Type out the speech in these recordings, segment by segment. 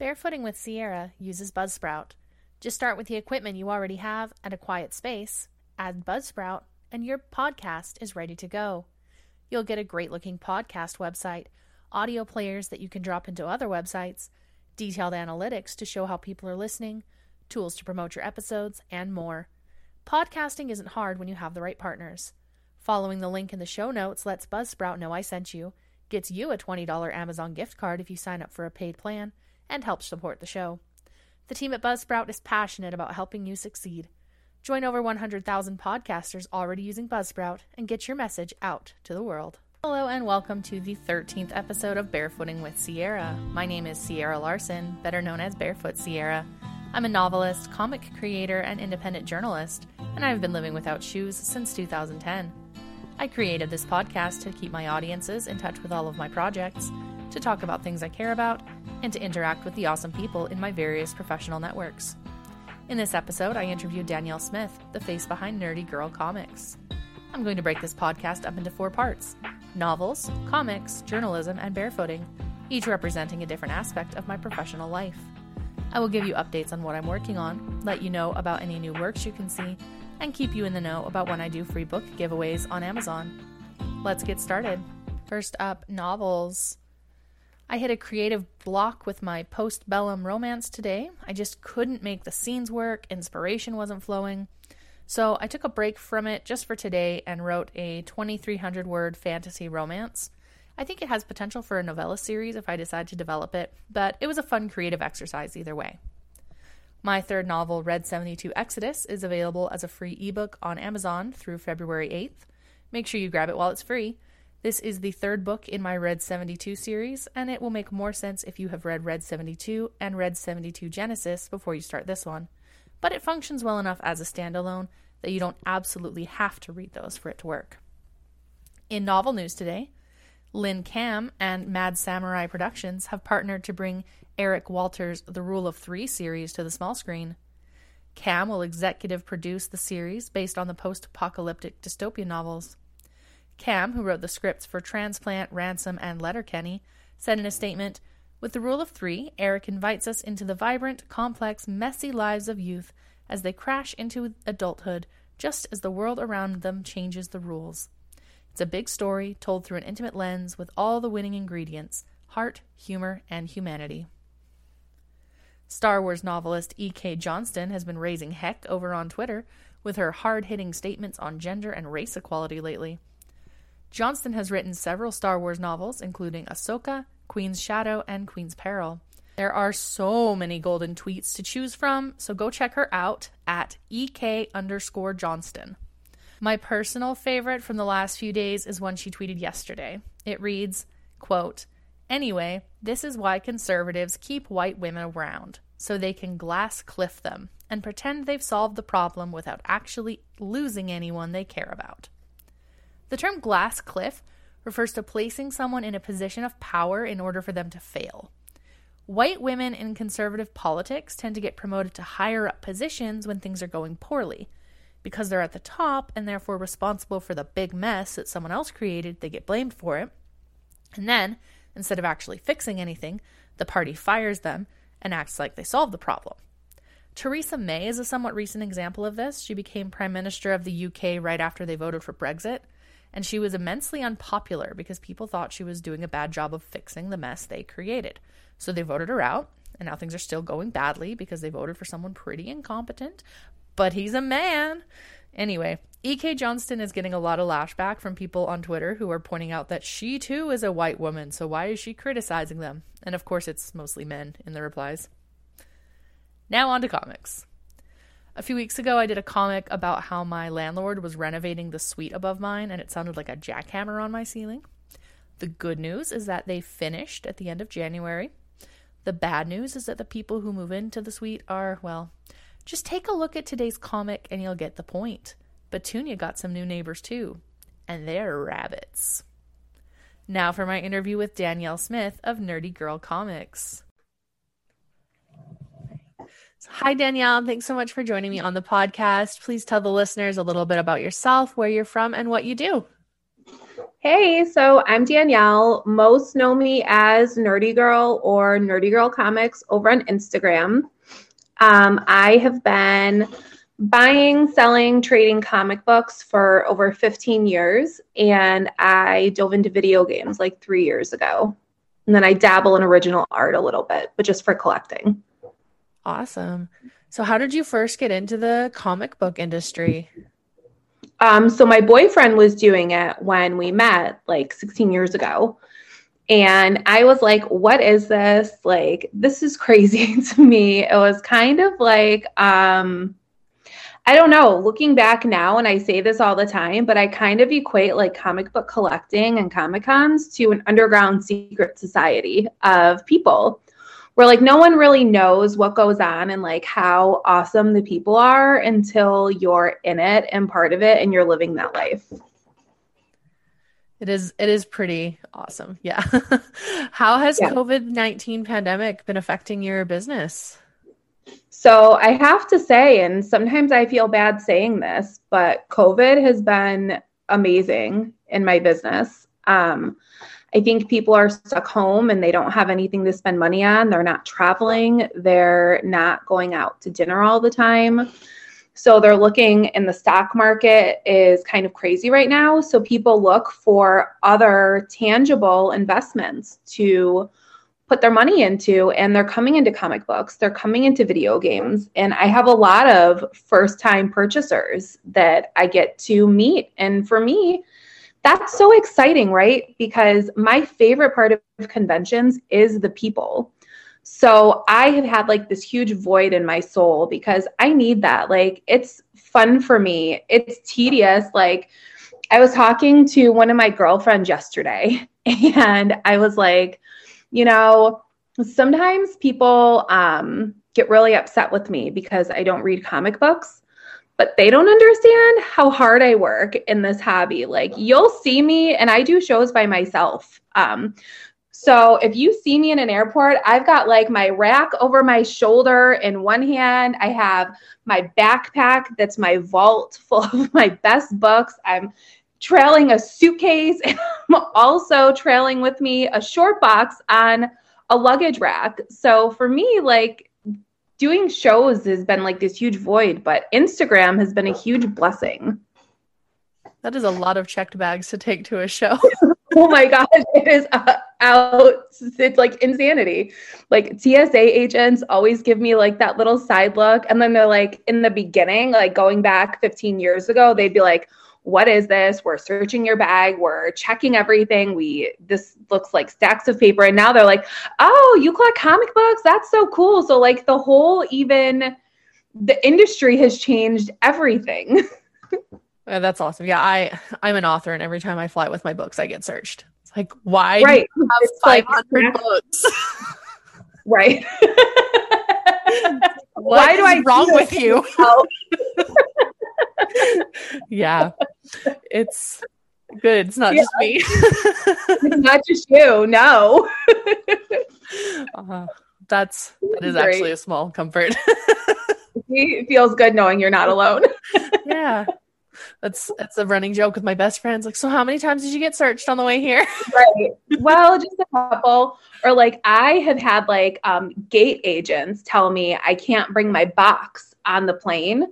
Barefooting with Sierra uses Buzzsprout. Just start with the equipment you already have and a quiet space, add Buzzsprout, and your podcast is ready to go. You'll get a great looking podcast website, audio players that you can drop into other websites, detailed analytics to show how people are listening, tools to promote your episodes, and more. Podcasting isn't hard when you have the right partners. Following the link in the show notes lets Buzzsprout know I sent you, gets you a $20 Amazon gift card if you sign up for a paid plan, and help support the show. The team at Buzzsprout is passionate about helping you succeed. Join over 100,000 podcasters already using Buzzsprout and get your message out to the world. Hello, and welcome to the 13th episode of Barefooting with Sierra. My name is Sierra Larson, better known as Barefoot Sierra. I'm a novelist, comic creator, and independent journalist, and I've been living without shoes since 2010. I created this podcast to keep my audiences in touch with all of my projects, to talk about things I care about, and to interact with the awesome people in my various professional networks. In this episode, I interviewed Danielle Smith, the face behind Nerdy Girl Comics. I'm going to break this podcast up into four parts novels, comics, journalism, and barefooting, each representing a different aspect of my professional life. I will give you updates on what I'm working on, let you know about any new works you can see, and keep you in the know about when I do free book giveaways on Amazon. Let's get started. First up, novels. I hit a creative block with my postbellum romance today. I just couldn't make the scenes work, inspiration wasn't flowing. So I took a break from it just for today and wrote a 2,300 word fantasy romance. I think it has potential for a novella series if I decide to develop it, but it was a fun creative exercise either way. My third novel, Red 72 Exodus, is available as a free ebook on Amazon through February 8th. Make sure you grab it while it's free. This is the third book in my Red 72 series, and it will make more sense if you have read Red 72 and Red 72 Genesis before you start this one. But it functions well enough as a standalone that you don't absolutely have to read those for it to work. In novel news today, Lynn Cam and Mad Samurai Productions have partnered to bring Eric Walters' The Rule of Three series to the small screen. Cam will executive produce the series based on the post apocalyptic dystopian novels. Cam, who wrote the scripts for Transplant, Ransom, and Letterkenny, said in a statement With The Rule of Three, Eric invites us into the vibrant, complex, messy lives of youth as they crash into adulthood just as the world around them changes the rules. It's a big story told through an intimate lens with all the winning ingredients heart, humor, and humanity. Star Wars novelist E.K. Johnston has been raising heck over on Twitter with her hard hitting statements on gender and race equality lately. Johnston has written several Star Wars novels, including Ahsoka, Queen's Shadow, and Queen's Peril. There are so many golden tweets to choose from, so go check her out at EK underscore Johnston. My personal favorite from the last few days is one she tweeted yesterday. It reads, quote, Anyway, this is why conservatives keep white women around, so they can glass cliff them and pretend they've solved the problem without actually losing anyone they care about. The term glass cliff refers to placing someone in a position of power in order for them to fail. White women in conservative politics tend to get promoted to higher up positions when things are going poorly because they're at the top and therefore responsible for the big mess that someone else created, they get blamed for it. And then, instead of actually fixing anything, the party fires them and acts like they solved the problem. Theresa May is a somewhat recent example of this. She became Prime Minister of the UK right after they voted for Brexit, and she was immensely unpopular because people thought she was doing a bad job of fixing the mess they created. So they voted her out, and now things are still going badly because they voted for someone pretty incompetent, but he's a man. Anyway, E.K. Johnston is getting a lot of lashback from people on Twitter who are pointing out that she too is a white woman, so why is she criticizing them? And of course, it's mostly men in the replies. Now, on to comics. A few weeks ago, I did a comic about how my landlord was renovating the suite above mine and it sounded like a jackhammer on my ceiling. The good news is that they finished at the end of January. The bad news is that the people who move into the suite are, well, just take a look at today's comic and you'll get the point. Petunia got some new neighbors too, and they're rabbits. Now for my interview with Danielle Smith of Nerdy Girl Comics. Hi, Danielle. Thanks so much for joining me on the podcast. Please tell the listeners a little bit about yourself, where you're from, and what you do. Hey, so I'm Danielle. Most know me as Nerdy Girl or Nerdy Girl Comics over on Instagram. Um, I have been buying, selling, trading comic books for over 15 years, and I dove into video games like three years ago. And then I dabble in original art a little bit, but just for collecting. Awesome. So, how did you first get into the comic book industry? Um, so, my boyfriend was doing it when we met like 16 years ago. And I was like, what is this? Like, this is crazy to me. It was kind of like, um, I don't know, looking back now, and I say this all the time, but I kind of equate like comic book collecting and Comic Cons to an underground secret society of people where like no one really knows what goes on and like how awesome the people are until you're in it and part of it and you're living that life. It is it is pretty awesome. Yeah. how has yeah. COVID-19 pandemic been affecting your business? So I have to say, and sometimes I feel bad saying this, but COVID has been amazing in my business. Um, I think people are stuck home and they don't have anything to spend money on. They're not traveling, they're not going out to dinner all the time. So they're looking and the stock market is kind of crazy right now. So people look for other tangible investments to put their money into and they're coming into comic books they're coming into video games and i have a lot of first time purchasers that i get to meet and for me that's so exciting right? Because my favorite part of conventions is the people. So i have had like this huge void in my soul because i need that. Like it's fun for me. It's tedious. Like i was talking to one of my girlfriends yesterday and i was like you know, sometimes people um, get really upset with me because I don't read comic books, but they don't understand how hard I work in this hobby. Like, you'll see me, and I do shows by myself. Um, so if you see me in an airport, I've got like my rack over my shoulder in one hand. I have my backpack that's my vault full of my best books. I'm trailing a suitcase. I'm also trailing with me a short box on a luggage rack. So for me, like doing shows has been like this huge void, but Instagram has been a huge blessing. That is a lot of checked bags to take to a show. oh my gosh, it is uh, out. It's like insanity. Like TSA agents always give me like that little side look. And then they're like, in the beginning, like going back 15 years ago, they'd be like, what is this? We're searching your bag. We're checking everything. We this looks like stacks of paper. And now they're like, oh, you collect comic books? That's so cool. So like the whole even the industry has changed everything. Uh, that's awesome. Yeah, I I'm an author, and every time I fly with my books, I get searched. It's like, why right. do have five hundred like, books? right. why do I wrong with you? yeah. It's good. It's not yeah. just me. it's not just you. No. uh, that's that is Great. actually a small comfort. it feels good knowing you're not alone. yeah. That's that's a running joke with my best friends. Like, so how many times did you get searched on the way here? right. Well, just a couple. Or like I have had like um, gate agents tell me I can't bring my box on the plane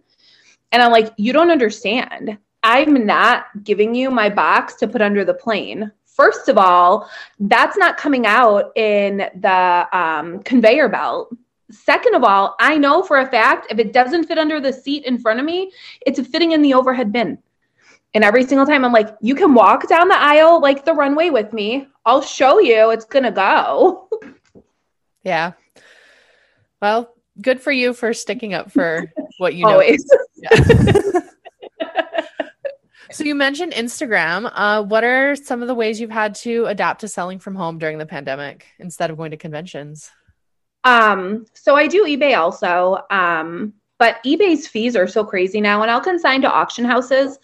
and I'm like, you don't understand. I'm not giving you my box to put under the plane. First of all, that's not coming out in the um, conveyor belt. Second of all, I know for a fact if it doesn't fit under the seat in front of me, it's fitting in the overhead bin. And every single time I'm like, you can walk down the aisle like the runway with me. I'll show you it's going to go. Yeah. Well, good for you for sticking up for what you Always. so you mentioned Instagram. Uh, what are some of the ways you've had to adapt to selling from home during the pandemic instead of going to conventions? Um, so I do eBay also. Um, but eBay's fees are so crazy now, and I'll consign to auction houses.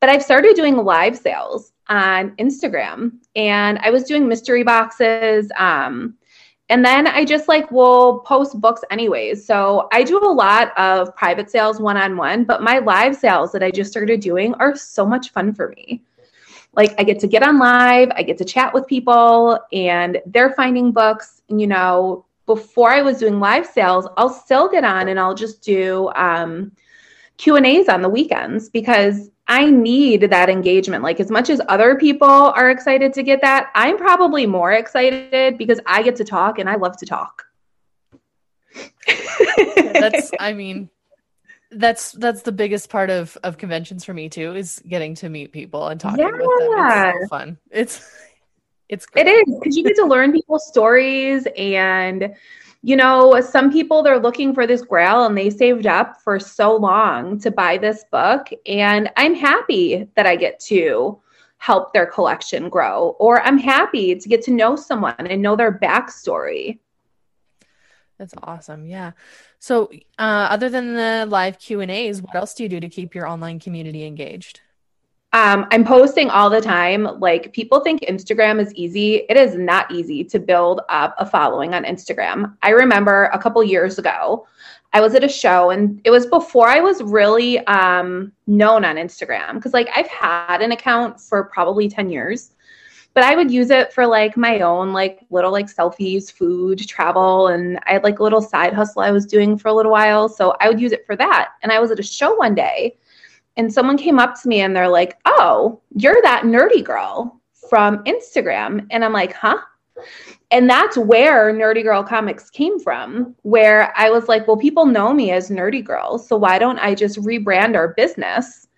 But I've started doing live sales on Instagram, and I was doing mystery boxes. Um, and then I just like will post books anyways. So I do a lot of private sales one on one, but my live sales that I just started doing are so much fun for me. like I get to get on live, I get to chat with people, and they're finding books. You know, before I was doing live sales, I'll still get on and I'll just do um, Q and A's on the weekends because I need that engagement. Like as much as other people are excited to get that, I'm probably more excited because I get to talk and I love to talk. that's I mean that's that's the biggest part of of conventions for me too is getting to meet people and talking yeah. with them. It's so fun. It's it's great. it is because you get to learn people's stories and you know some people they're looking for this grail and they saved up for so long to buy this book. And i'm happy that i get to help their collection grow or i'm happy to get to know someone and know their backstory. That's awesome. Yeah. So uh, other than the live q and a's what else do you do to keep your online community engaged um, I'm posting all the time. Like people think Instagram is easy. It is not easy to build up a following on Instagram. I remember a couple years ago, I was at a show and it was before I was really um, known on Instagram because like I've had an account for probably 10 years, but I would use it for like my own like little like selfies, food, travel, and I had like a little side hustle I was doing for a little while. So I would use it for that. And I was at a show one day and someone came up to me and they're like, "Oh, you're that nerdy girl from Instagram." And I'm like, "Huh?" And that's where Nerdy Girl Comics came from, where I was like, well, people know me as Nerdy Girl. So why don't I just rebrand our business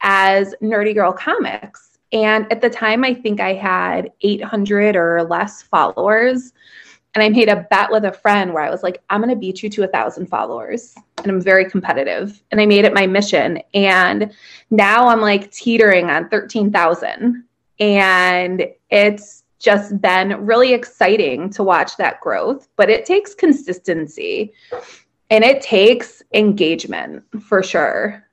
as Nerdy Girl Comics? And at the time, I think I had 800 or less followers. And I made a bet with a friend where I was like, I'm going to beat you to a thousand followers. And I'm very competitive. And I made it my mission. And now I'm like teetering on 13,000. And it's just been really exciting to watch that growth. But it takes consistency and it takes engagement for sure.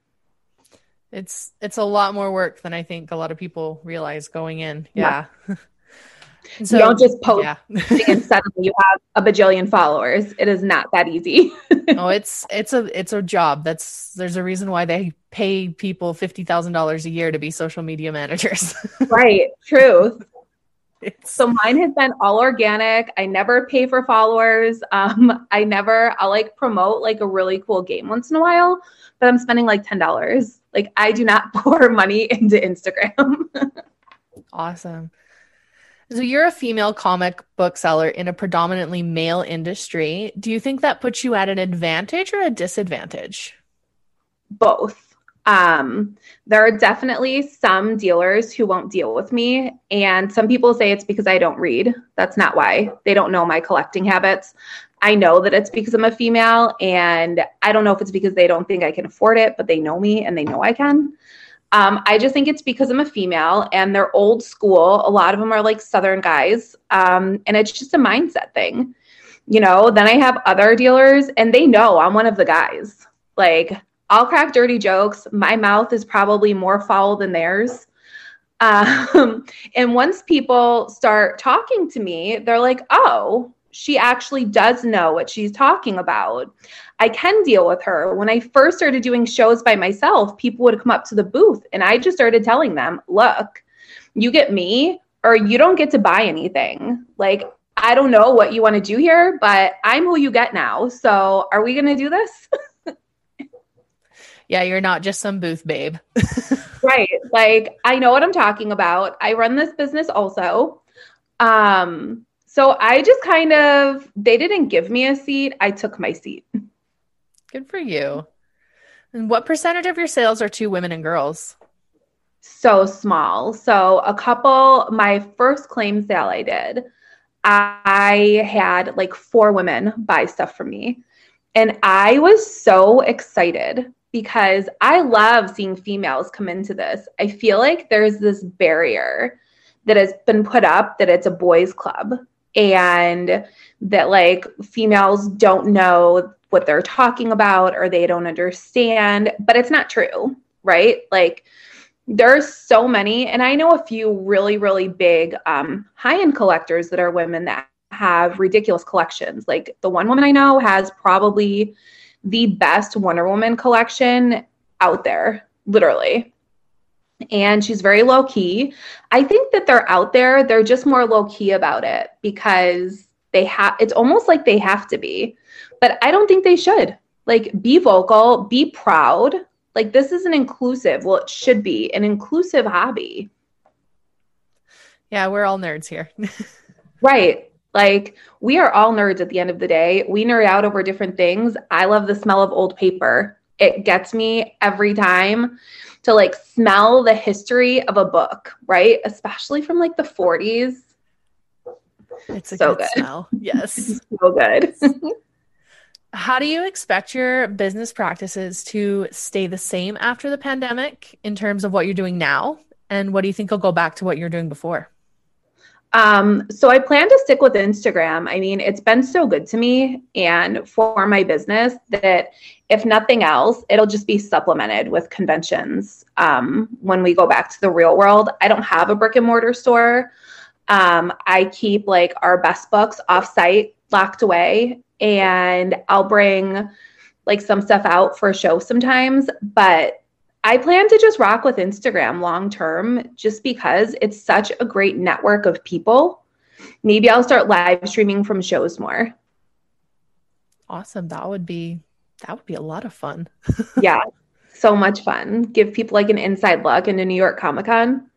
It's it's a lot more work than I think a lot of people realize going in. Yeah. yeah. So, you don't just post yeah. and suddenly you have a bajillion followers. It is not that easy. oh, it's it's a it's a job. That's there's a reason why they pay people fifty thousand dollars a year to be social media managers. right. Truth. It's... So mine has been all organic. I never pay for followers. Um, I never I'll like promote like a really cool game once in a while, but I'm spending like ten dollars. Like I do not pour money into Instagram. awesome. So you're a female comic book seller in a predominantly male industry. Do you think that puts you at an advantage or a disadvantage? Both. Um, there are definitely some dealers who won't deal with me, and some people say it's because I don't read. That's not why. They don't know my collecting habits. I know that it's because I'm a female, and I don't know if it's because they don't think I can afford it, but they know me and they know I can. Um, I just think it's because I'm a female and they're old school. A lot of them are like Southern guys. Um, and it's just a mindset thing. You know, then I have other dealers and they know I'm one of the guys. Like, I'll crack dirty jokes. My mouth is probably more foul than theirs. Um, and once people start talking to me, they're like, oh, she actually does know what she's talking about. I can deal with her. When I first started doing shows by myself, people would come up to the booth and I just started telling them, look, you get me or you don't get to buy anything. Like, I don't know what you want to do here, but I'm who you get now. So, are we going to do this? yeah, you're not just some booth babe. right. Like, I know what I'm talking about. I run this business also. Um, so I just kind of, they didn't give me a seat. I took my seat. Good for you. And what percentage of your sales are to women and girls? So small. So a couple, my first claim sale I did, I had like four women buy stuff from me. And I was so excited because I love seeing females come into this. I feel like there's this barrier that has been put up that it's a boys' club and that like females don't know what they're talking about or they don't understand, but it's not true, right? Like there's so many, and I know a few really, really big um, high end collectors that are women that have ridiculous collections. Like the one woman I know has probably the best Wonder Woman collection out there, literally. And she's very low key. I think that they're out there, they're just more low key about it because they have it's almost like they have to be. But I don't think they should. Like be vocal, be proud. Like this is an inclusive, well it should be an inclusive hobby. Yeah, we're all nerds here. right. Like we are all nerds at the end of the day. We nerd out over different things. I love the smell of old paper. It gets me every time to like smell the history of a book, right? Especially from like the 40s. It's a so good, good. smell. Yes. so good. How do you expect your business practices to stay the same after the pandemic in terms of what you're doing now? And what do you think will go back to what you're doing before? Um, so I plan to stick with Instagram. I mean, it's been so good to me and for my business that if nothing else, it'll just be supplemented with conventions. Um, when we go back to the real world, I don't have a brick and mortar store. Um, I keep like our best books off site locked away and I'll bring like some stuff out for a show sometimes, but I plan to just rock with Instagram long term just because it's such a great network of people. Maybe I'll start live streaming from shows more. Awesome. That would be that would be a lot of fun. yeah. So much fun. Give people like an inside look into New York Comic Con.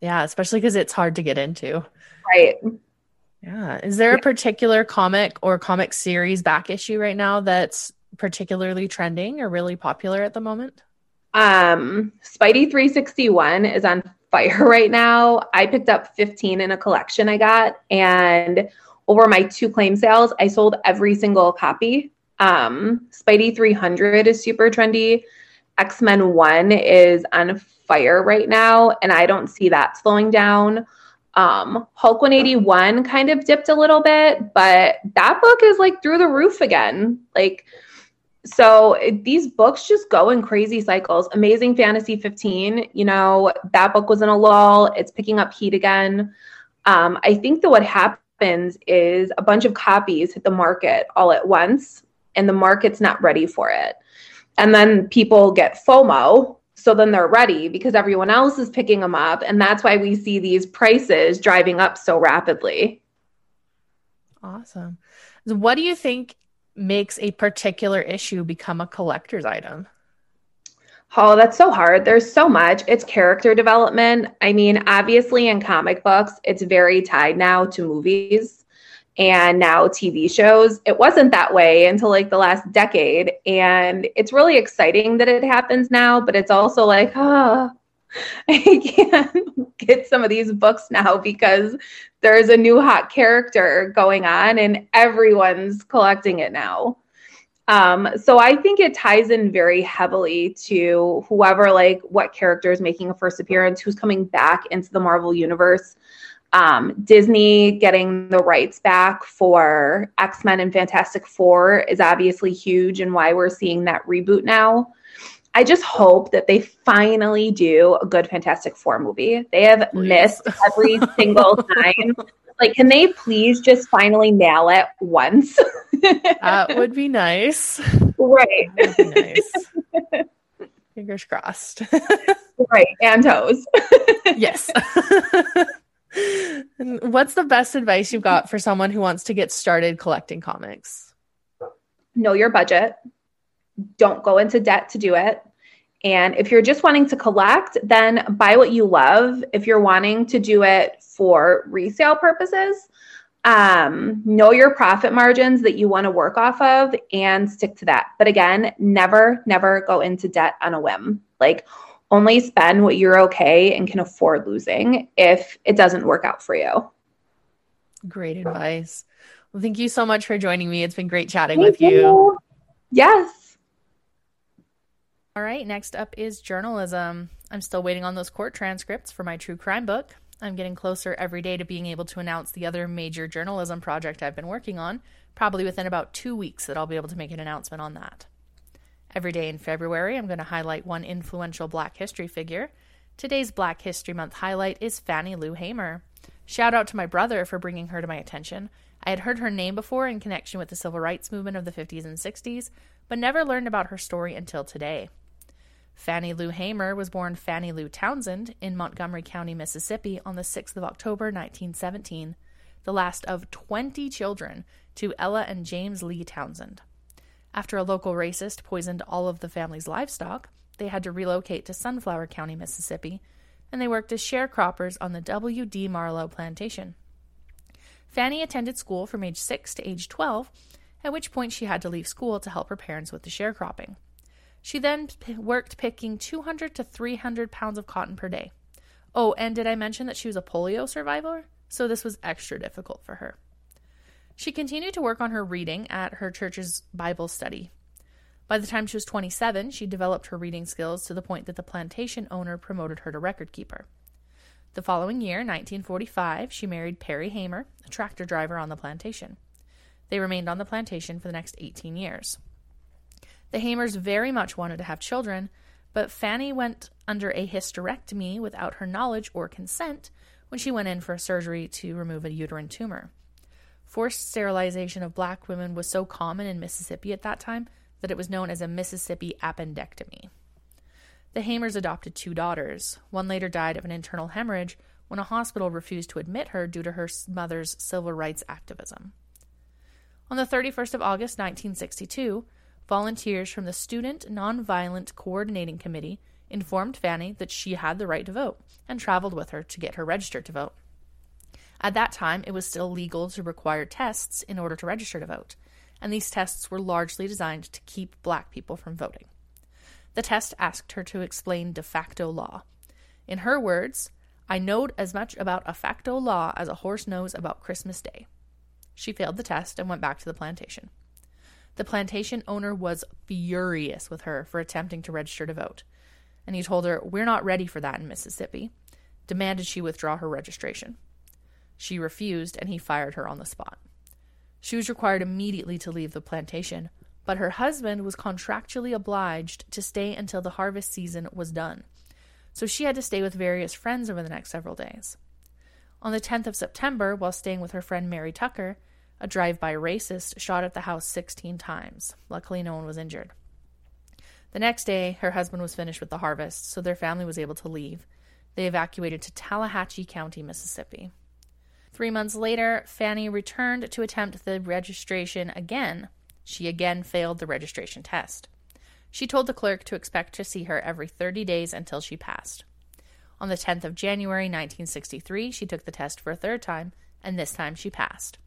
Yeah, especially because it's hard to get into. Right. Yeah. Is there a particular comic or comic series back issue right now that's particularly trending or really popular at the moment? Um, Spidey 361 is on fire right now. I picked up 15 in a collection I got, and over my two claim sales, I sold every single copy. Um, Spidey 300 is super trendy. X Men 1 is on fire right now, and I don't see that slowing down. Um, Hulk 181 kind of dipped a little bit, but that book is like through the roof again. Like, so these books just go in crazy cycles. Amazing Fantasy 15, you know, that book was in a lull. It's picking up heat again. Um, I think that what happens is a bunch of copies hit the market all at once, and the market's not ready for it. And then people get FOMO. So then they're ready because everyone else is picking them up. And that's why we see these prices driving up so rapidly. Awesome. What do you think makes a particular issue become a collector's item? Oh, that's so hard. There's so much. It's character development. I mean, obviously, in comic books, it's very tied now to movies and now TV shows. It wasn't that way until like the last decade. And it's really exciting that it happens now, but it's also like, oh, I can't get some of these books now because there's a new hot character going on and everyone's collecting it now. Um, so I think it ties in very heavily to whoever, like, what character is making a first appearance, who's coming back into the Marvel universe. Um, Disney getting the rights back for X Men and Fantastic Four is obviously huge, and why we're seeing that reboot now. I just hope that they finally do a good Fantastic Four movie. They have please. missed every single time. Like, can they please just finally nail it once? that would be nice. Right. Be nice. Fingers crossed. right. And toes. yes. What's the best advice you've got for someone who wants to get started collecting comics? Know your budget don't go into debt to do it. And if you're just wanting to collect, then buy what you love. If you're wanting to do it for resale purposes, um, know your profit margins that you want to work off of and stick to that. But again, never, never go into debt on a whim. Like, only spend what you're okay and can afford losing if it doesn't work out for you. Great advice. Well, thank you so much for joining me. It's been great chatting thank with you. you. Yes. All right, next up is journalism. I'm still waiting on those court transcripts for my true crime book. I'm getting closer every day to being able to announce the other major journalism project I've been working on, probably within about two weeks that I'll be able to make an announcement on that. Every day in February, I'm going to highlight one influential Black history figure. Today's Black History Month highlight is Fannie Lou Hamer. Shout out to my brother for bringing her to my attention. I had heard her name before in connection with the civil rights movement of the 50s and 60s, but never learned about her story until today. Fannie Lou Hamer was born Fannie Lou Townsend in Montgomery County, Mississippi on the 6th of October 1917, the last of 20 children to Ella and James Lee Townsend. After a local racist poisoned all of the family's livestock, they had to relocate to Sunflower County, Mississippi, and they worked as sharecroppers on the W. D. Marlow plantation. Fannie attended school from age 6 to age 12, at which point she had to leave school to help her parents with the sharecropping. She then p- worked picking 200 to 300 pounds of cotton per day. Oh, and did I mention that she was a polio survivor? So this was extra difficult for her. She continued to work on her reading at her church's Bible study. By the time she was 27, she developed her reading skills to the point that the plantation owner promoted her to record keeper. The following year, 1945, she married Perry Hamer, a tractor driver on the plantation. They remained on the plantation for the next 18 years. The Hamers very much wanted to have children, but Fannie went under a hysterectomy without her knowledge or consent when she went in for surgery to remove a uterine tumor. Forced sterilization of black women was so common in Mississippi at that time that it was known as a Mississippi appendectomy. The Hamers adopted two daughters. One later died of an internal hemorrhage when a hospital refused to admit her due to her mother's civil rights activism. On the 31st of August 1962, volunteers from the Student Nonviolent Coordinating Committee informed Fannie that she had the right to vote and traveled with her to get her registered to vote. At that time, it was still legal to require tests in order to register to vote, and these tests were largely designed to keep black people from voting. The test asked her to explain de facto law. In her words, I knowed as much about a facto law as a horse knows about Christmas Day. She failed the test and went back to the plantation. The plantation owner was furious with her for attempting to register to vote, and he told her, We're not ready for that in Mississippi, demanded she withdraw her registration. She refused, and he fired her on the spot. She was required immediately to leave the plantation, but her husband was contractually obliged to stay until the harvest season was done, so she had to stay with various friends over the next several days. On the 10th of September, while staying with her friend Mary Tucker, a drive by racist shot at the house 16 times. Luckily, no one was injured. The next day, her husband was finished with the harvest, so their family was able to leave. They evacuated to Tallahatchie County, Mississippi. Three months later, Fannie returned to attempt the registration again. She again failed the registration test. She told the clerk to expect to see her every 30 days until she passed. On the 10th of January 1963, she took the test for a third time, and this time she passed.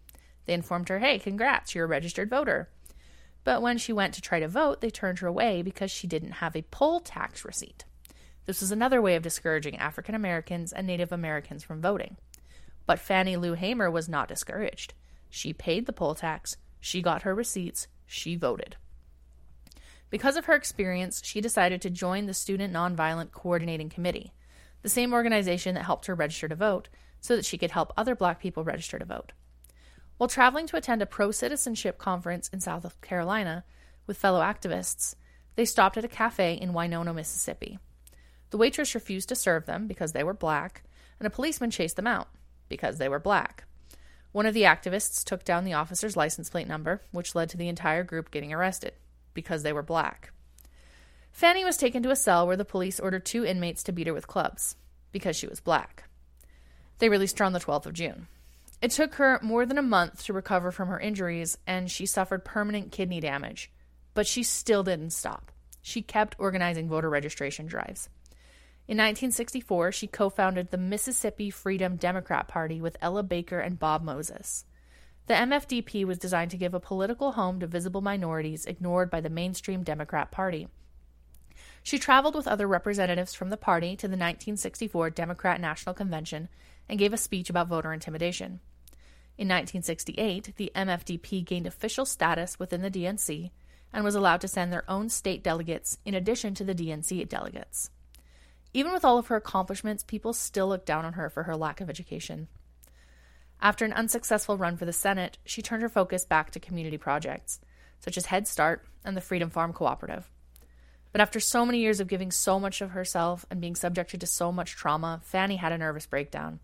They informed her, hey, congrats, you're a registered voter. But when she went to try to vote, they turned her away because she didn't have a poll tax receipt. This was another way of discouraging African Americans and Native Americans from voting. But Fannie Lou Hamer was not discouraged. She paid the poll tax, she got her receipts, she voted. Because of her experience, she decided to join the Student Nonviolent Coordinating Committee, the same organization that helped her register to vote, so that she could help other black people register to vote. While traveling to attend a pro citizenship conference in South Carolina with fellow activists, they stopped at a cafe in Winona, Mississippi. The waitress refused to serve them because they were black, and a policeman chased them out because they were black. One of the activists took down the officer's license plate number, which led to the entire group getting arrested because they were black. Fannie was taken to a cell where the police ordered two inmates to beat her with clubs because she was black. They released her on the 12th of June. It took her more than a month to recover from her injuries, and she suffered permanent kidney damage. But she still didn't stop. She kept organizing voter registration drives. In 1964, she co founded the Mississippi Freedom Democrat Party with Ella Baker and Bob Moses. The MFDP was designed to give a political home to visible minorities ignored by the mainstream Democrat Party. She traveled with other representatives from the party to the 1964 Democrat National Convention and gave a speech about voter intimidation. In 1968, the MFDP gained official status within the DNC and was allowed to send their own state delegates in addition to the DNC delegates. Even with all of her accomplishments, people still looked down on her for her lack of education. After an unsuccessful run for the Senate, she turned her focus back to community projects, such as Head Start and the Freedom Farm Cooperative. But after so many years of giving so much of herself and being subjected to so much trauma, Fannie had a nervous breakdown.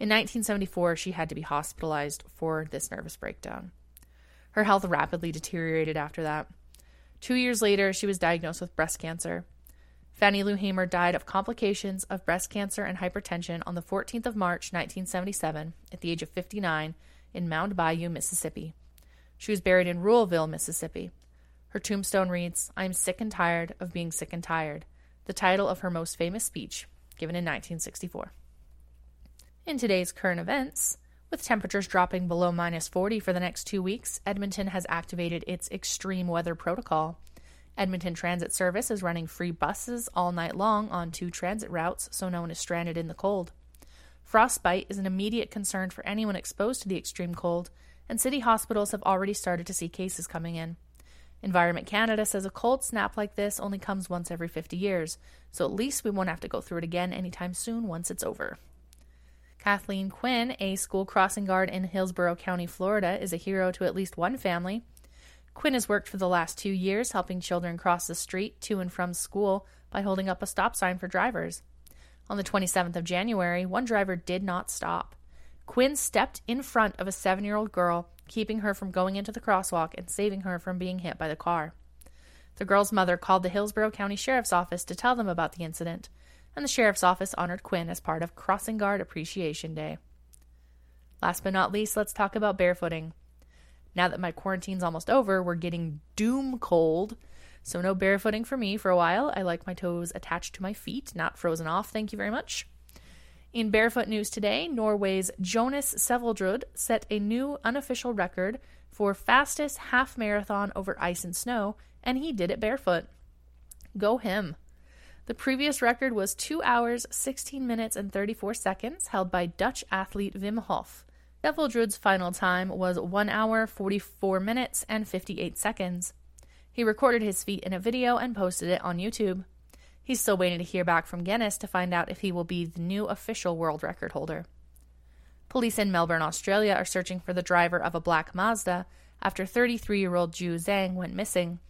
In 1974, she had to be hospitalized for this nervous breakdown. Her health rapidly deteriorated after that. Two years later, she was diagnosed with breast cancer. Fannie Lou Hamer died of complications of breast cancer and hypertension on the 14th of March, 1977, at the age of 59, in Mound Bayou, Mississippi. She was buried in Ruleville, Mississippi. Her tombstone reads, I am sick and tired of being sick and tired, the title of her most famous speech, given in 1964. In today's current events, with temperatures dropping below minus 40 for the next two weeks, Edmonton has activated its extreme weather protocol. Edmonton Transit Service is running free buses all night long on two transit routes, so no one is stranded in the cold. Frostbite is an immediate concern for anyone exposed to the extreme cold, and city hospitals have already started to see cases coming in. Environment Canada says a cold snap like this only comes once every 50 years, so at least we won't have to go through it again anytime soon once it's over. Kathleen Quinn, a school crossing guard in Hillsborough County, Florida, is a hero to at least one family. Quinn has worked for the last two years helping children cross the street to and from school by holding up a stop sign for drivers. On the 27th of January, one driver did not stop. Quinn stepped in front of a seven year old girl, keeping her from going into the crosswalk and saving her from being hit by the car. The girl's mother called the Hillsborough County Sheriff's Office to tell them about the incident, and the Sheriff's Office honored Quinn as part of Crossing Guard Appreciation Day. Last but not least, let's talk about barefooting. Now that my quarantine's almost over, we're getting doom cold, so no barefooting for me for a while. I like my toes attached to my feet, not frozen off, thank you very much. In barefoot news today, Norway's Jonas Seveldrud set a new unofficial record for fastest half marathon over ice and snow, and he did it barefoot. Go him. The previous record was 2 hours, 16 minutes, and 34 seconds, held by Dutch athlete Wim Hof. Seveldrud's final time was 1 hour, 44 minutes, and 58 seconds. He recorded his feat in a video and posted it on YouTube. He's still waiting to hear back from Guinness to find out if he will be the new official world record holder. Police in Melbourne, Australia are searching for the driver of a black Mazda after 33 year old Ju Zhang went missing.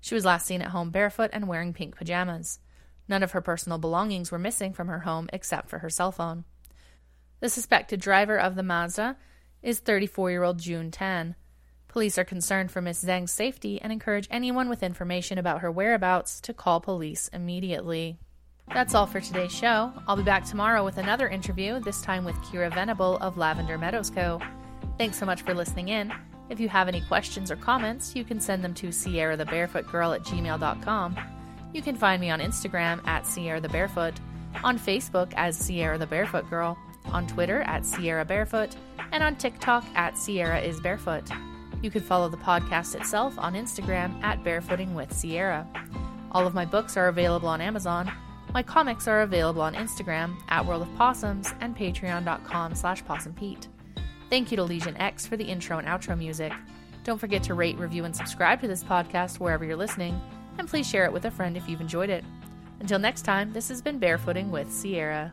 She was last seen at home barefoot and wearing pink pajamas. None of her personal belongings were missing from her home except for her cell phone. The suspected driver of the Mazda is 34 year old June Tan. Police are concerned for Miss Zhang's safety and encourage anyone with information about her whereabouts to call police immediately. That's all for today's show. I'll be back tomorrow with another interview, this time with Kira Venable of Lavender Meadows Co. Thanks so much for listening in. If you have any questions or comments, you can send them to Sierra the Barefoot Girl at gmail.com. You can find me on Instagram at Sierra the Barefoot, on Facebook as Sierra the Barefoot Girl, on Twitter at Sierra Barefoot, and on TikTok at Sierra is Barefoot. You can follow the podcast itself on Instagram at Barefooting with Sierra. All of my books are available on Amazon. My comics are available on Instagram at World of Possums and patreon.com slash possumpete. Thank you to Legion X for the intro and outro music. Don't forget to rate, review, and subscribe to this podcast wherever you're listening, and please share it with a friend if you've enjoyed it. Until next time, this has been Barefooting with Sierra.